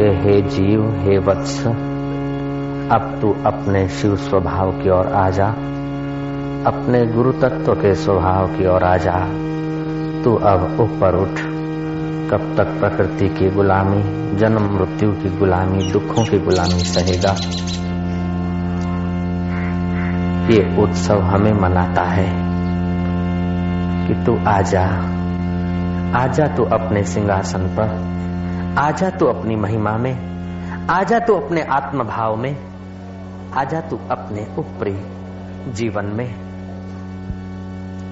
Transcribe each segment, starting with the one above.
कि हे जीव, हे वत्स, अब तू अपने शिव स्वभाव की ओर आ जा, अपने गुरु तत्व के स्वभाव की ओर आ जा। तू अब ऊपर उठ। कब तक प्रकृति की गुलामी, जन्म मृत्यु की गुलामी, दुखों की गुलामी सहेगा? ये उत्सव हमें मनाता है कि तू आजा आजा तू अपने सिंहासन पर। आजा तू अपनी महिमा में, आजा तू अपने आत्म भाव में, आजा तू अपने ऊपरी जीवन में।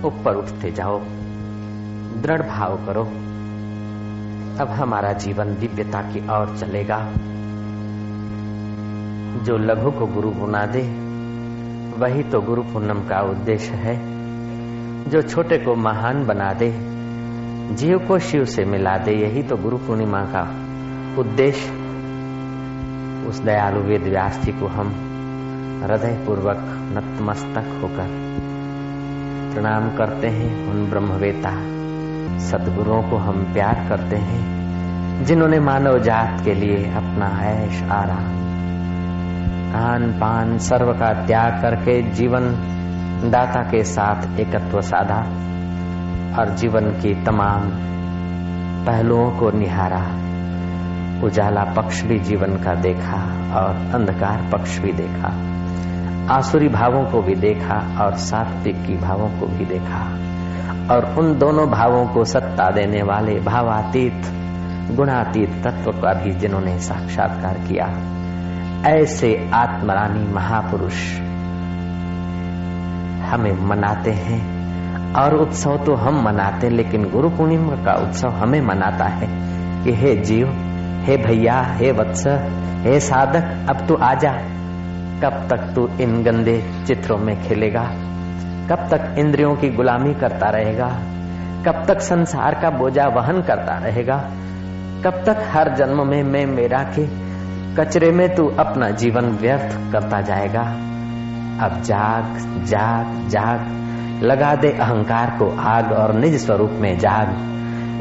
ऊपर उठते जाओ, दृढ़ भाव करो। अब हमारा जीवन दिव्यता की ओर चलेगा। जो लघु को गुरु बुना दे, वही तो गुरु पूनम का उद्देश्य है। जो छोटे को महान बना दे जीव को शिव से मिला दे, यही तो गुरु पूर्णिमा का उद्देश्य। उस दयालु वेद व्यास जी को हम हृदय पूर्वक नतमस्तक होकर प्रणाम करते हैं। उन ब्रह्मवेता सदगुरुओं को हम प्यार करते हैं, जिन्होंने मानव जात के लिए अपना ऐश आराम खान पान सर्व का त्याग करके जीवन दाता के साथ एकत्व साधा। और जीवन की तमाम पहलुओं को निहारा, उजाला पक्ष भी जीवन का देखा और अंधकार पक्ष भी देखा, आसुरी भावों को भी देखा और सात्विक की भावों को भी देखा, और उन दोनों भावों को सत्ता देने वाले भावातीत, गुणातीत तत्व का भी जिन्होंने साक्षात्कार किया, ऐसे आत्मरानी महापुरुष हमें मनाते हैं। और उत्सव तो हम मनाते हैं, लेकिन गुरु पूर्णिमा का उत्सव हमें मनाता है कि हे जीव, हे भैया, हे वत्स, हे साधक, अब तू आजा कब तक तू इन गंदे चित्रों में खेलेगा? कब तक इंद्रियों की गुलामी करता रहेगा? कब तक संसार का बोझा वहन करता रहेगा? कब तक हर जन्म में मैं मेरा के कचरे में तू अपना जीवन व्यर्थ करता जाएगा? अब जाग जाग जाग। लगा दे अहंकार को आग और निज स्वरूप में जाग।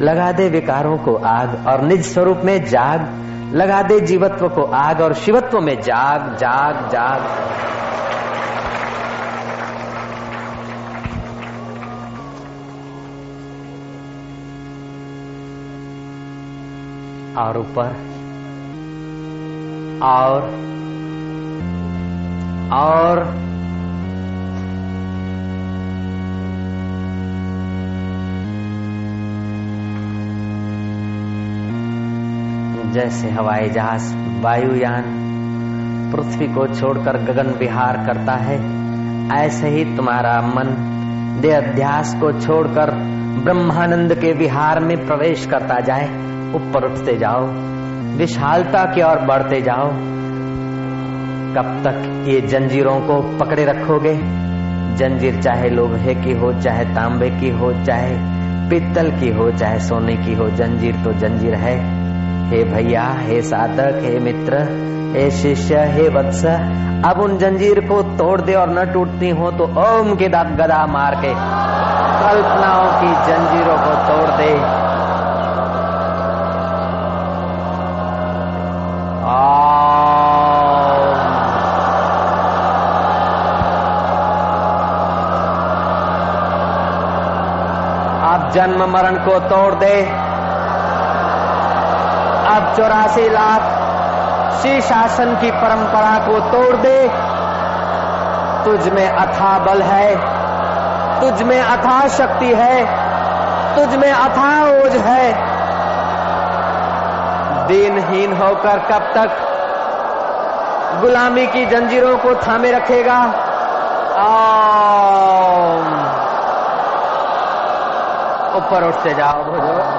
लगा दे विकारों को आग और निज स्वरूप में जाग। लगा दे जीवत्व को आग और शिवत्व में जाग जाग जाग। और ऊपर, और और जैसे हवाई जहाज़, वायुयान, पृथ्वी को छोड़कर गगन विहार करता है, ऐसे ही तुम्हारा मन दे अध्यास को छोड़कर ब्रह्मानंद के विहार में प्रवेश करता जाए, ऊपर उठते जाओ, विशालता की ओर बढ़ते जाओ। कब तक ये जंजीरों को पकड़े रखोगे? जंजीर चाहे लोहे की हो, चाहे तांबे की हो, चाहे पीतल की हो, चाहे सोने की हो, जंजीर तो जंजीर है। हे भैया, हे साधक, हे मित्र, हे शिष्य, हे वत्स, अब उन जंजीर को तोड़ दे और न टूटती हो तो ओम के दात गदा मार के कल्पनाओं की जंजीरों को तोड़ दे। आप जन्म मरण को तोड़ दे। अब चौरासी लाख श्री शासन की परंपरा को तोड़ दे। तुझ में अथा बल है, तुझ में अथा शक्ति है, तुझ में अथा ओज है। दीनहीन होकर कब तक गुलामी की जंजीरों को थामे रखेगा? ऊपर उठते जाओ, भोजो।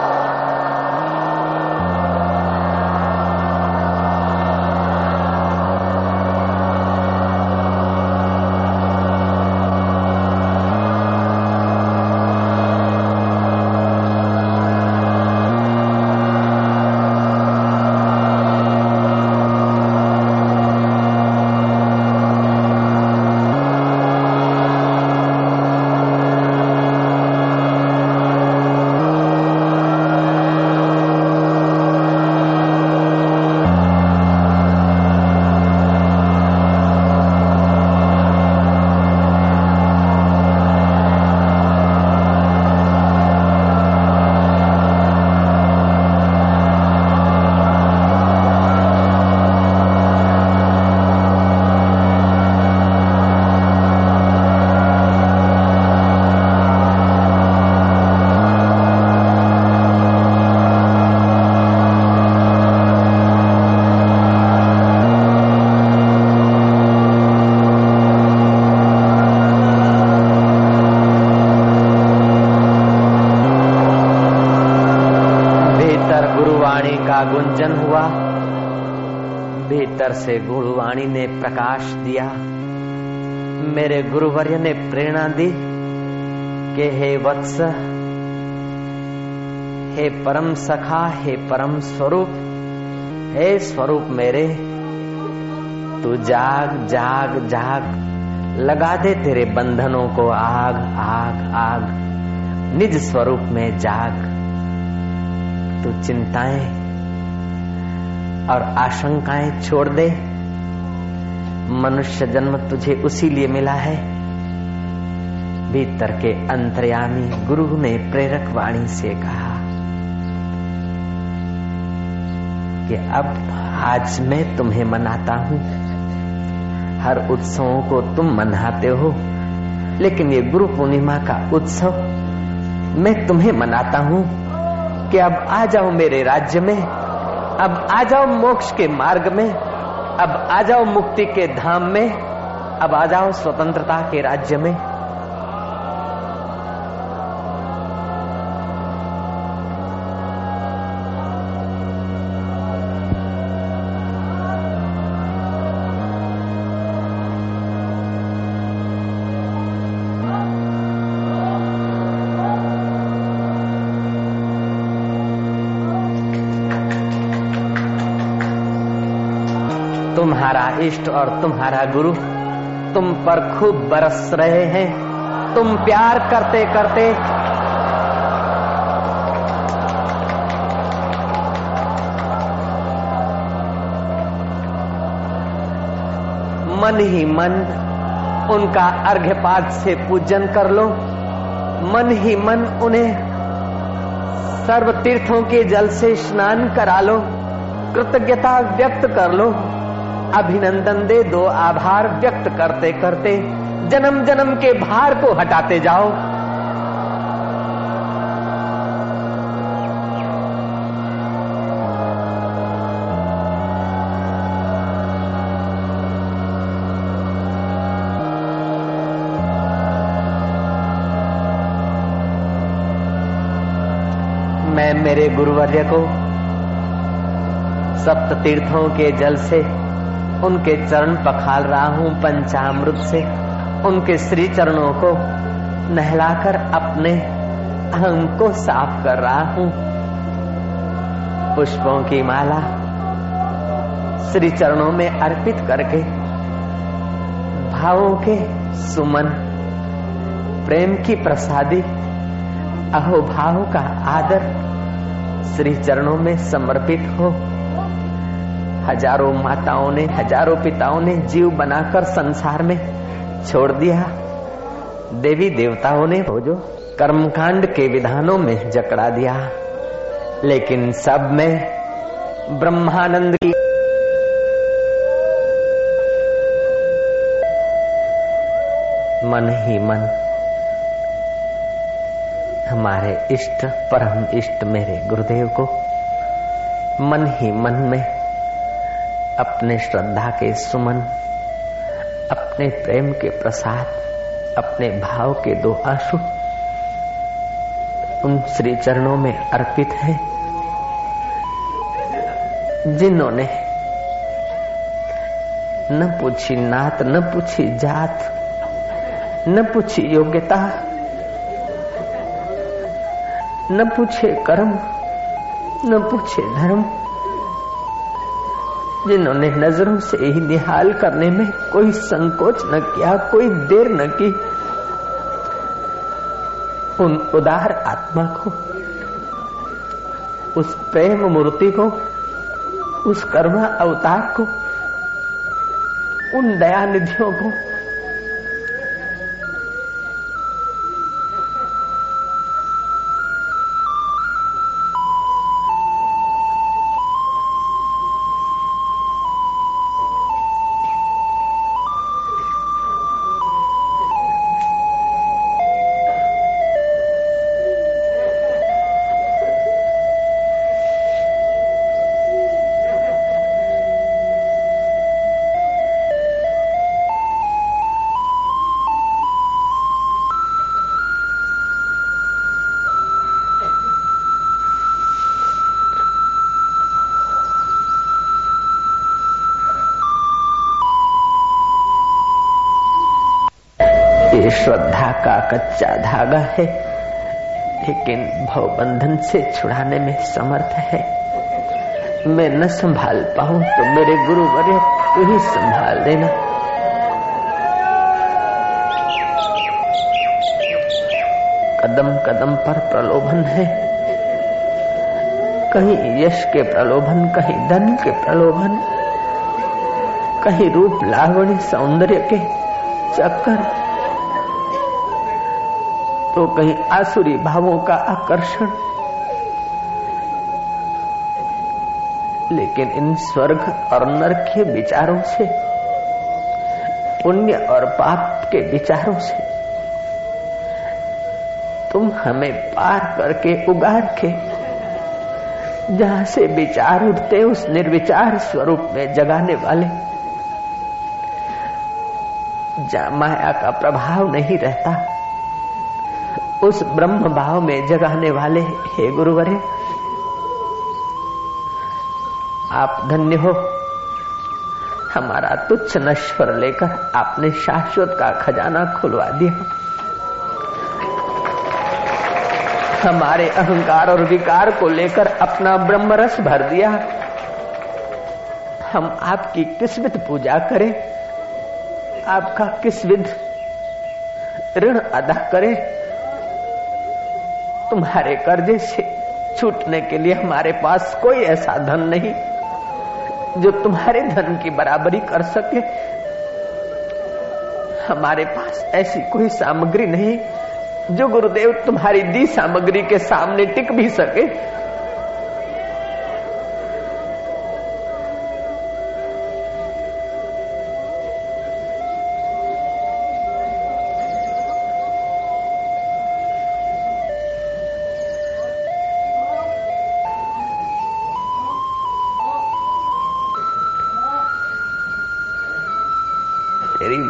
से गुरुवाणी ने प्रकाश दिया। मेरे गुरुवर्य ने प्रेरणा दी कि हे वत्स, हे परम सखा, हे परम स्वरूप, हे स्वरूप मेरे, तू जाग जाग जाग, लगा दे तेरे बंधनों को आग आग आग, निज स्वरूप में जाग। तू चिंताएँ और आशंकाएँ छोड़ दे। मनुष्य जन्म तुझे उसी लिए मिला है। भीतर के अंतर्यामी गुरु ने प्रेरक वाणी से कहा कि अब आज मैं तुम्हें मनाता हूँ। हर उत्सवों को तुम मनाते हो, लेकिन ये गुरु पूर्णिमा का उत्सव मैं तुम्हें मनाता हूँ कि अब आ जाओ मेरे राज्य में। अब आ जाओ मोक्ष के मार्ग में, अब आ जाओ मुक्ति के धाम में, अब आ जाओ स्वतंत्रता के राज्य में। तुम्हारा इष्ट और तुम्हारा गुरु तुम पर खूब बरस रहे हैं। तुम प्यार करते करते मन ही मन उनका अर्घ्यपात से पूजन कर लो। मन ही मन उन्हें सर्व तीर्थों के जल से स्नान करा लो। कृतज्ञता व्यक्त कर लो। अभिनंदन दे, दो आभार व्यक्त करते करते, जन्म जन्म के भार को हटाते जाओ। मैं मेरे गुरुवर्य को सप्त तीर्थों के जल से उनके चरण पखाल रहा हूँ पंचामृत से। उनके श्री चरणों को नहलाकर अपने अहम को साफ़ कर रहा हूँ। पुष्पों की माला श्री चरणों में अर्पित करके, भावों के सुमन, प्रेम की प्रसादी, अहोभाव का आदर श्री चरणों में समर्पित हो। हज़ारों माताओं ने, हज़ारों पिताओं ने जीव बनाकर संसार में छोड़ दिया। देवी देवताओं ने वो जो कर्मकांड के विधानों में जकड़ा दिया। लेकिन सब में ब्रह्मानंद की मन ही मन, हमारे इष्ट, परम इष्ट मेरे गुरुदेव को मन ही मन में अपने श्रद्धा के सुमन, अपने प्रेम के प्रसाद, अपने भाव के दो आँसू उन श्री चरणों में अर्पित है, जिन्होंने न पूछी नात, न पूछी जात, न पूछी योग्यता, न पूछे कर्म, न पूछे धर्म जिन्होंने नज़रों से ही निहाल करने में कोई संकोच न किया, कोई देर न की, उन उदार आत्मा को, उस प्रेम मूर्ति को, उस कर्मा अवतार को, उन दया निधियों को श्रद्धा का कच्चा धागा है, लेकिन भवबंधन से छुड़ाने में समर्थ है। मैं न संभाल पाऊँ तो मेरे गुरु वर्य तू ही संभाल देना। कदम कदम पर प्रलोभन है। कहीं यश के प्रलोभन, कहीं धन के प्रलोभन, कहीं रूप लावणी सौंदर्य के चक्कर तो कहीं आसुरी भावों का आकर्षण। लेकिन इन स्वर्ग और नरक के विचारों से, पुण्य और पाप के विचारों से, तुम हमें पार करके उगार के जहाँ से विचार उठते उस निर्विचार स्वरूप में जगाने वाले, जहाँ माया का प्रभाव नहीं रहता उस ब्रह्म भाव में जगाने वाले हे गुरुवरे, आप धन्य हो। हमारा तुच्छ नश्वर लेकर आपने शाश्वत का खजाना खुलवा दिया। हमारे अहंकार और विकार को लेकर अपना ब्रह्म रस भर दिया। हम आपकी किस विध पूजा करें, आपका किस विध ऋण अदा करें। तुम्हारे कर्जे से छूटने के लिए हमारे पास कोई ऐसा धन नहीं जो तुम्हारे धन की बराबरी कर सके। हमारे पास ऐसी कोई सामग्री नहीं जो गुरुदेव तुम्हारी दी सामग्री के सामने टिक भी सके।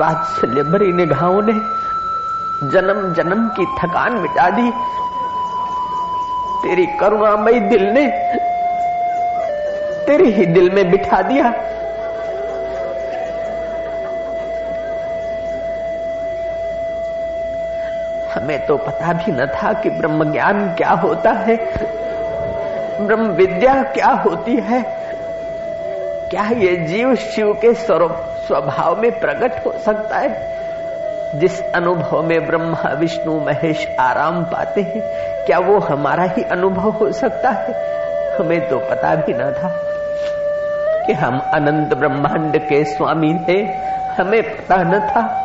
वात्सल्य भरी निगाहों ने जन्म जन्म की थकान मिटा दी। तेरी करुणामयी दिल ने तेरे ही दिल में बिठा दिया। हमें तो पता भी न था कि ब्रह्म ज्ञान क्या होता है ब्रह्म विद्या क्या होती है। क्या ये जीव शिव के स्वरूप स्वभाव में प्रकट हो सकता है। जिस अनुभव में ब्रह्मा, विष्णु, महेश आराम पाते हैं, क्या वो हमारा ही अनुभव हो सकता है? हमें तो पता भी न था कि हम अनंत ब्रह्मांड के स्वामी थे हमें पता न था।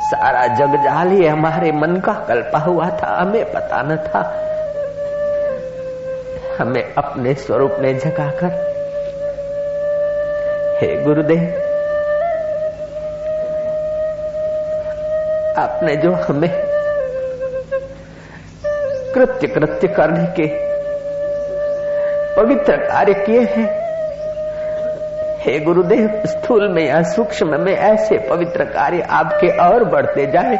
सारा जग जाल ही हमारे मन का कल्पा हुआ था। हमें पता न था। हमें अपने स्वरूप में जगाकर हे गुरुदेव। आपने जो हमें कृत्य कृत्य करने के पवित्र कार्य किए हैं, हे गुरुदेव, स्थूल में या सूक्ष्म में ऐसे पवित्र कार्य आपके और बढ़ते जाए,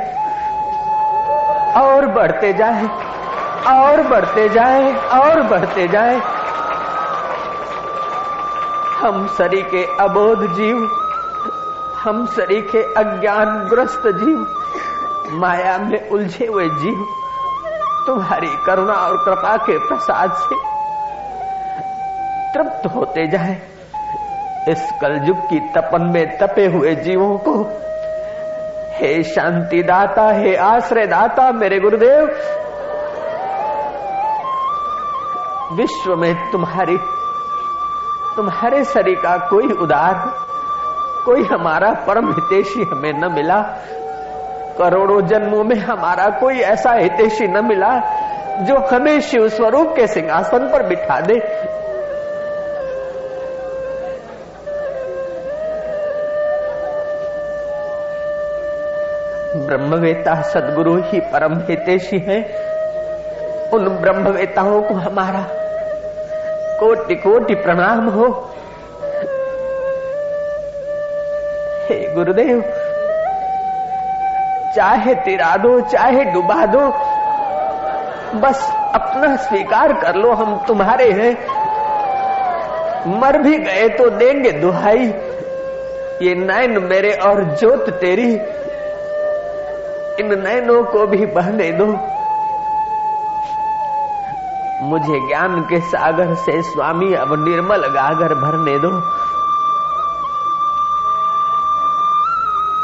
और बढ़ते जाए, और बढ़ते जाए, और बढ़ते जाए। हम सरी के अबोध जीव हम सरी के अज्ञान ग्रस्त जीव, माया में उलझे हुए जीव, तुम्हारी करुणा और कृपा के प्रसाद से तृप्त होते जाए। इस कलयुग की तपन में तपे हुए जीवों को, हे शांति दाता हे आश्रय दाता मेरे गुरुदेव, विश्व में तुम्हारी तुम्हारे शरीर का कोई उदार, कोई हमारा परम हितेशी हमें न मिला। करोड़ों जन्मों में हमारा कोई ऐसा हितेशी न मिला जो हमें शिव स्वरूप के सिंहासन पर बिठा दे। ब्रह्मवेता सदगुरु ही परम हितेशी है। उन ब्रह्मवेताओं को हमारा कोटि कोटि प्रणाम हो। हे गुरुदेव, चाहे तिरा दो, चाहे डुबा दो, बस अपना स्वीकार कर लो, हम तुम्हारे हैं। मर भी गए तो देंगे दुहाई। ये नैन मेरे और जोत तेरी। इन नैनों को भी बहने दो। मुझे ज्ञान के सागर से स्वामी अब निर्मल गागर भरने दो।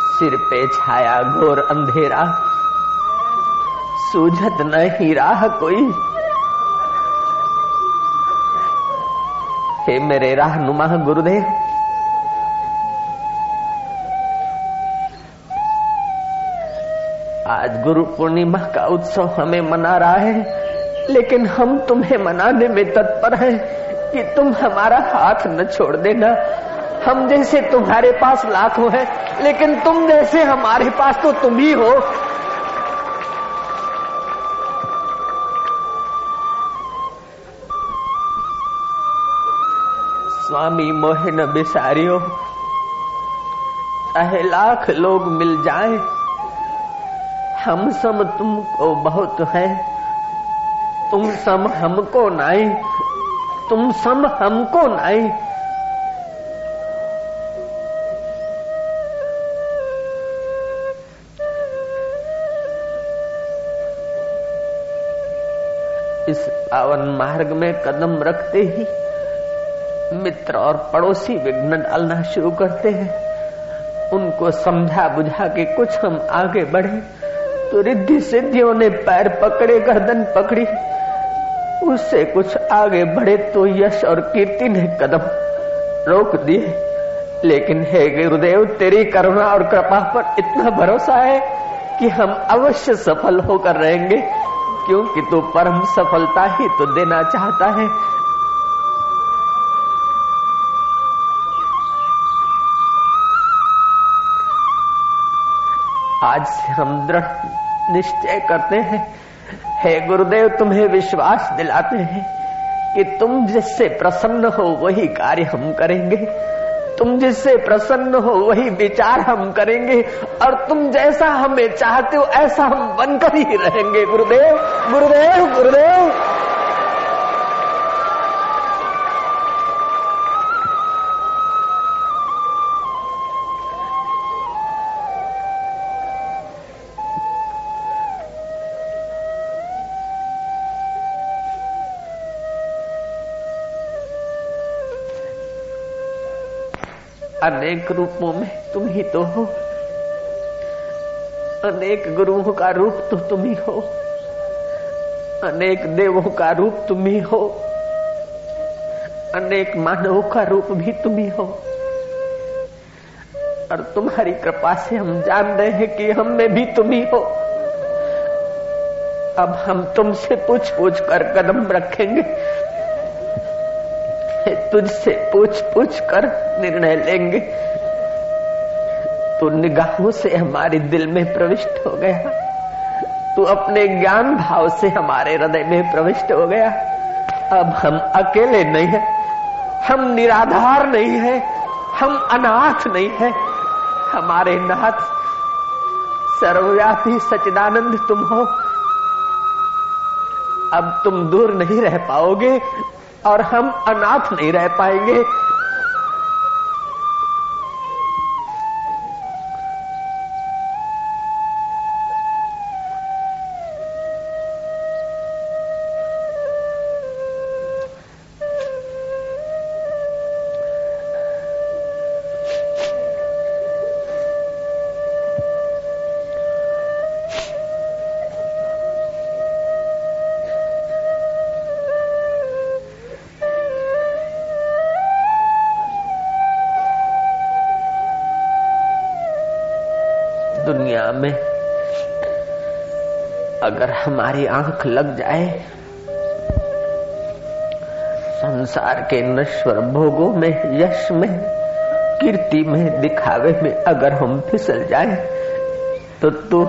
सिर पे छाया घोर अंधेरा, सूझत नहीं राह कोई। हे मेरे राह नुमा गुरुदेव, आज गुरु पूर्णिमा का उत्सव हमें मना रहा है। लेकिन हम तुम्हें मनाने में तत्पर हैं कि तुम हमारा हाथ न छोड़ देना। हम जैसे तुम्हारे पास लाखों हैं, लेकिन तुम जैसे हमारे पास तो तुम ही हो। स्वामी मोहे न बिसारियो, चाहे लाख लोग मिल जाए, हम सम तुमको बहुत है। तुम सम हमको नाई। तुम सम हमको नाई। इस पावन मार्ग में कदम रखते ही मित्र और पड़ोसी विघ्न डालना शुरू करते हैं। उनको समझा बुझा के कुछ हम आगे बढ़े। तो रिद्धि सिद्धियों ने पैर पकड़े, गर्दन पकड़ी। उससे कुछ आगे बढ़े तो यश और कीर्ति ने कदम रोक दिए। लेकिन हे गुरुदेव, तेरी करुणा और कृपा पर इतना भरोसा है कि हम अवश्य सफल होकर रहेंगे, क्योंकि तू परम सफलता ही तो देना चाहता है। आज से हम दृढ़ निश्चय करते हैं हे गुरुदेव, तुम्हें विश्वास दिलाते हैं कि तुम जिससे प्रसन्न हो, वही कार्य हम करेंगे। तुम जिससे प्रसन्न हो, वही विचार हम करेंगे। और तुम जैसा हमें चाहते हो, ऐसा हम बनकर ही रहेंगे। गुरुदेव गुरुदेव गुरुदेव। अनेक रूपों में तुम ही तो हो। अनेक गुरुओं का रूप तो तुम ही हो। अनेक देवों का रूप तुम ही हो। अनेक मानवों का रूप भी तुम ही हो। और तुम्हारी कृपा से हम जान रहे हैं कि हम में भी तुम ही हो। अब हम तुमसे पूछ पूछ कर कदम रखेंगे। तुझसे पूछ पूछ कर निर्णय लेंगे। तो निगाहों से हमारे दिल में प्रविष्ट हो गया। तू अपने ज्ञान भाव से हमारे हृदय में प्रविष्ट हो गया। अब हम अकेले नहीं है। हम निराधार नहीं है। हम अनाथ नहीं है। हमारे नाथ सर्वव्यापी सचिदानंद तुम हो। अब तुम दूर नहीं रह पाओगे। और हम अनाथ नहीं रह पाएँगे। दुनिया में अगर हमारी आँख लग जाए, संसार के नश्वर भोगों में, यश में, कीर्ति में, दिखावे में अगर हम फिसल जाए तो तू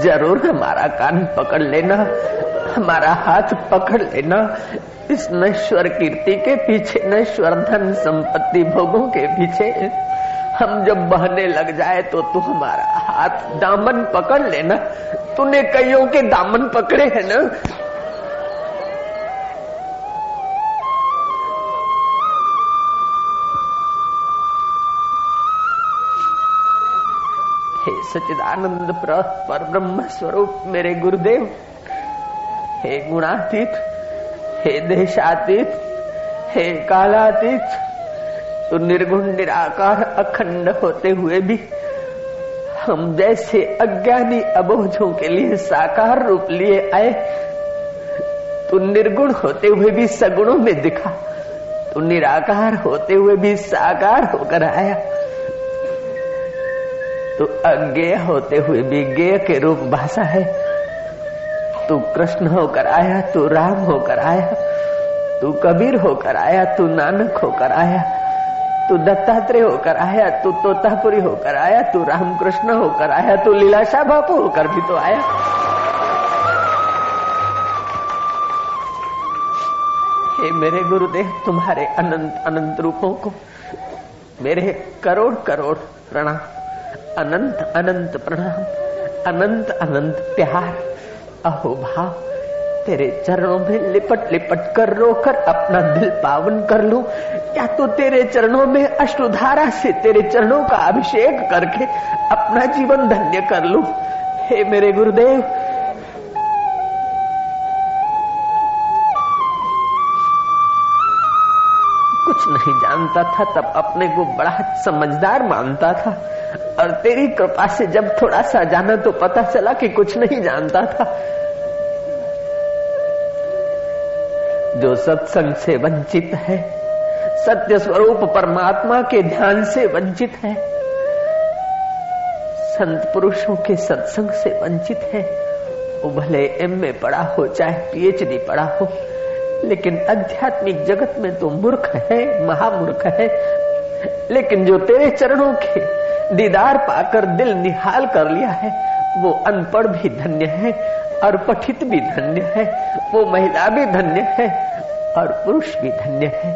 ज़रूर हमारा कान पकड़ लेना, हमारा हाथ पकड़ लेना। इस नश्वर कीर्ति के पीछे, नश्वर धन संपत्ति भोगों के पीछे हम जब बहने लग जाए तो तू हमारा हाथ दामन पकड़ लेना। तूने कईयों के दामन पकड़े हैं ना? हे सचिदानंद पर ब्रह्म स्वरूप, मेरे गुरुदेव, हे गुणातीत, हे देशातीत, हे कालातीत तो निर्गुण, निराकार, अखंड होते हुए भी हम जैसे अज्ञानी अबोझों के लिए साकार रूप लिए आए तो निर्गुण होते हुए भी सगुणों में दिखा तो निराकार होते हुए भी साकार होकर आया। तो अज्ञेय होते हुए भी ज्ञेय के रूप भाषा है। तू कृष्ण होकर आया, तू राम होकर आया, तू कबीर होकर आया, तू नानक होकर आया तू दत्तात्रेय होकर आया, तू तोतापुरी होकर आया, तू रामकृष्ण होकर आया, तू लीलाशाह बापू होकर भी तो आया। हे मेरे गुरुदेव, तुम्हारे अनंत अनंत रूपों को, मेरे करोड़ करोड़ प्रणाम। अनंत अनंत प्रणाम। अनंत अनंत प्यार, अहो भाव। तेरे चरणों में लिपट लिपट कर रोकर अपना दिल पावन कर लू। या तो तेरे चरणों में अश्रुधारा से तेरे चरणों का अभिषेक करके अपना जीवन धन्य कर लू? हे मेरे गुरुदेव, कुछ नहीं जानता था, तब अपने को बड़ा समझदार मानता था। और तेरी कृपा से जब थोड़ा सा जाना तो पता चला कि कुछ नहीं जानता था। जो सत्संग से वंचित है, सत्य स्वरूप परमात्मा के ध्यान से वंचित है, संत पुरुषों के सत्संग से वंचित है, वो भले एम में पढ़ा हो, चाहे पीएचडी पढ़ा हो, लेकिन आध्यात्मिक जगत में तो मूर्ख है, महामूर्ख है। लेकिन जो तेरे चरणों के दीदार पाकर दिल निहाल कर लिया है वो अनपढ़ भी धन्य है और पठित भी धन्य है, वो महिला भी धन्य है, और पुरुष भी धन्य है।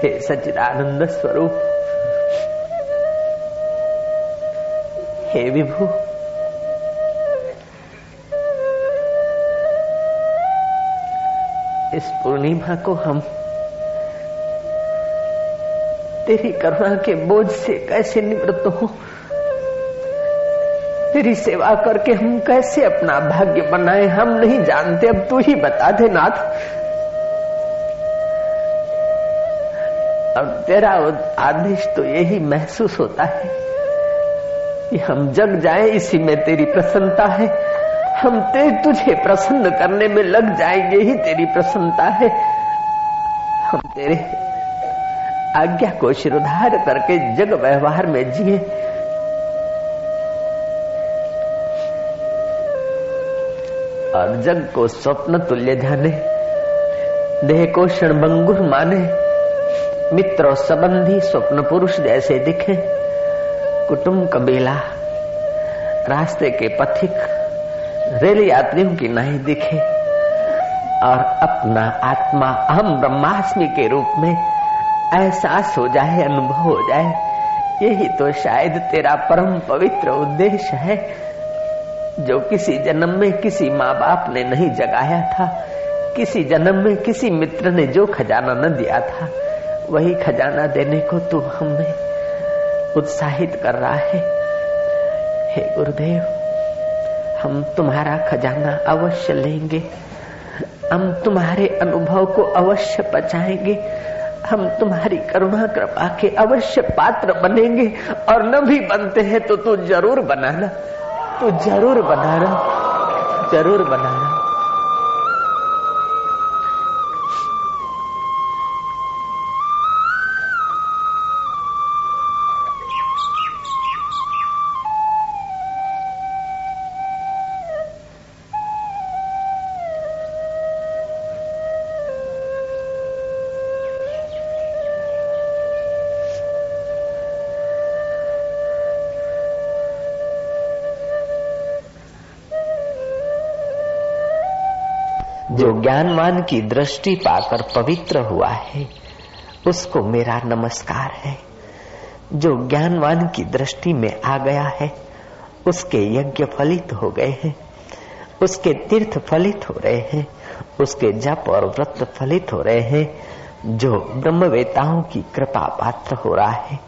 हे सचिदानंद स्वरूप, हे विभु, इस पूर्णिमा को हम तेरी करुणा के बोझ से कैसे निवृत्त हो? तेरी सेवा करके हम कैसे अपना भाग्य बनाए? हम नहीं जानते, अब तू ही बता दे नाथ। अब तेरा आदेश तो यही महसूस होता है कि हम जग जाए, इसी में तेरी प्रसन्नता है। हम ते तुझे प्रसन्न करने में लग जाएँगे, ही तेरी प्रसन्नता है। हम तेरे आज्ञा को शिरोधार करके जग व्यवहार में जिए। और जग को स्वप्न तुल्य ध्याने, देह को क्षण बंगुर माने, मित्र संबंधी स्वप्न पुरुष जैसे दिखे। कुटुंब कबीला, रास्ते के पथिक, रेल यात्रियों की नहीं दिखे। और अपना आत्मा अहम ब्रह्मास्मि के रूप में एहसास हो जाए, अनुभव हो जाए, यही तो शायद तेरा परम पवित्र उद्देश्य है, जो किसी जन्म में किसी माँ बाप ने नहीं जगाया था, किसी जन्म में किसी मित्र ने जो खजाना न दिया था, वही खजाना देने को तू हमें उत्साहित कर रहा है। हे गुरुदेव, हम तुम्हारा खजाना अवश्य लेंगे, हम तुम्हारे अनुभव को अवश्य बचाएँगे हम तुम्हारी करुणा, कृपा के अवश्य पात्र बनेंगे और न भी बनते हैं तो तू ज़रूर बनाना, तू ज़रूर बनाना ज़रूर बनाना। जो ज्ञानवान की दृष्टि पाकर पवित्र हुआ है, उसको मेरा नमस्कार है। जो ज्ञानवान की दृष्टि में आ गया है, उसके यज्ञ फलित हो गए हैं, उसके तीर्थ फलित हो रहे हैं, उसके जप और व्रत फलित हो रहे हैं, जो ब्रह्मवेताओं की कृपा पात्र हो रहा है।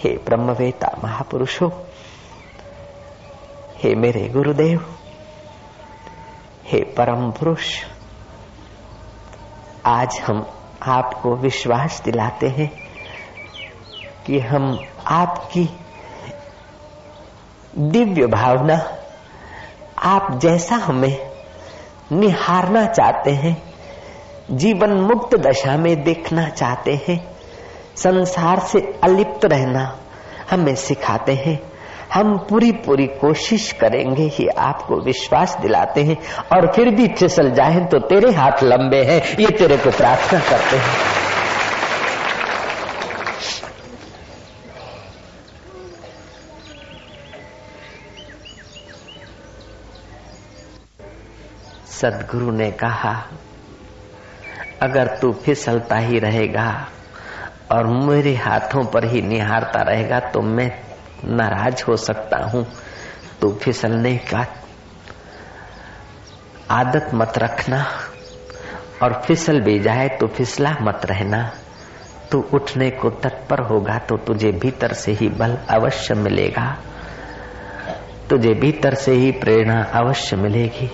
हे ब्रह्मवेता महापुरुषों, हे मेरे गुरुदेव हे परम पुरुष, आज हम आपको विश्वास दिलाते हैं कि हम आपकी दिव्य भावना, आप जैसा हमें निहारना चाहते हैं, जीवन मुक्त दशा में देखना चाहते हैं, संसार से अलिप्त रहना हमें सिखाते हैं। हम पूरी पूरी कोशिश करेंगे ही आपको विश्वास दिलाते हैं और फिर भी फिसल जाए तो तेरे हाथ लंबे हैं, ये तेरे को प्रार्थना करते हैं। सदगुरु ने कहा, अगर तू फिसलता ही रहेगा और मेरे हाथों पर ही निहारता रहेगा तो मैं नाराज़ हो सकता हूँ, तू फिसलने का आदत मत रखना, और फिसल भी जाए तो फिसला मत रहना। तू उठने को तत्पर होगा तो तुझे भीतर से ही बल अवश्य मिलेगा। तुझे भीतर से ही प्रेरणा अवश्य मिलेगी।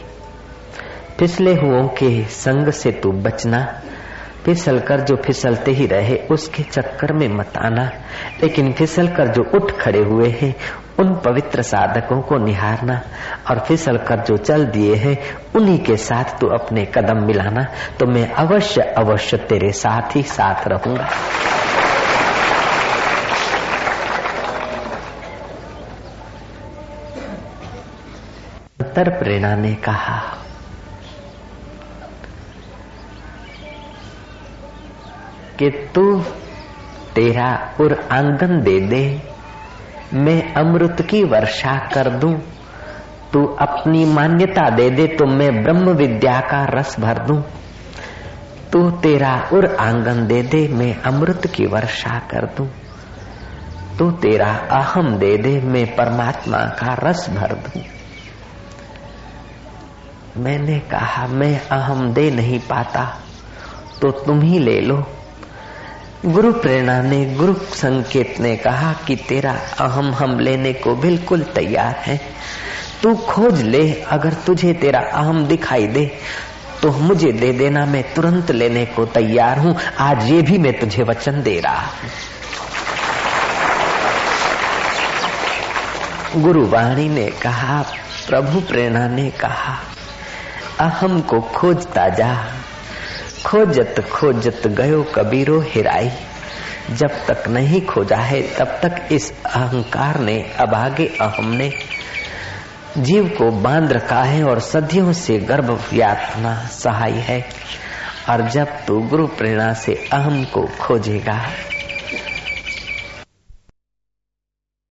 फिसले हुओं के संग से तू बचना फिसल कर जो फिसलते ही रहे, उसके चक्कर में मत आना। लेकिन फिसल कर जो उठ खड़े हुए हैं, उन पवित्र साधकों को निहारना और फिसल कर जो चल दिए हैं, उन्हीं के साथ तू अपने कदम मिलाना। तो मैं अवश्य अवश्य तेरे साथ ही साथ रहूँगा। तर प्रेरणा ने कहा कि तू तेरा और आँगन दे दे। मैं अमृत की वर्षा कर दूँ। तू अपनी मान्यता दे दे तो मैं ब्रह्म विद्या का रस भर दूँ। तू तेरा उर आँगन दे दे, मैं अमृत की वर्षा कर दूँ। तू तेरा अहम दे दे, मैं परमात्मा का रस भर दूँ। मैंने कहा, मैं अहम दे नहीं पाता तो तुम ही ले लो। गुरु प्रेरणा ने, गुरु संकेत ने कहा कि तेरा अहम हम लेने को बिल्कुल तैयार है। तू खोज ले, अगर तुझे तेरा अहम दिखाई दे तो मुझे दे देना, मैं तुरंत लेने को तैयार हूँ। आज ये भी मैं तुझे वचन दे रहा हूँ। गुरुवाणी ने कहा, प्रभु प्रेरणा ने कहा, अहम को खोजता जा। खोजत खोजत गयो कबीरो हिराई। जब तक नहीं खोजा है, तब तक इस अहंकार ने, अभागे अहम ने जीव को बाँध रखा है और सदियों से गर्भ यातना सहाय है। और जब तू गुरु प्रेरणा से अहम को खोजेगा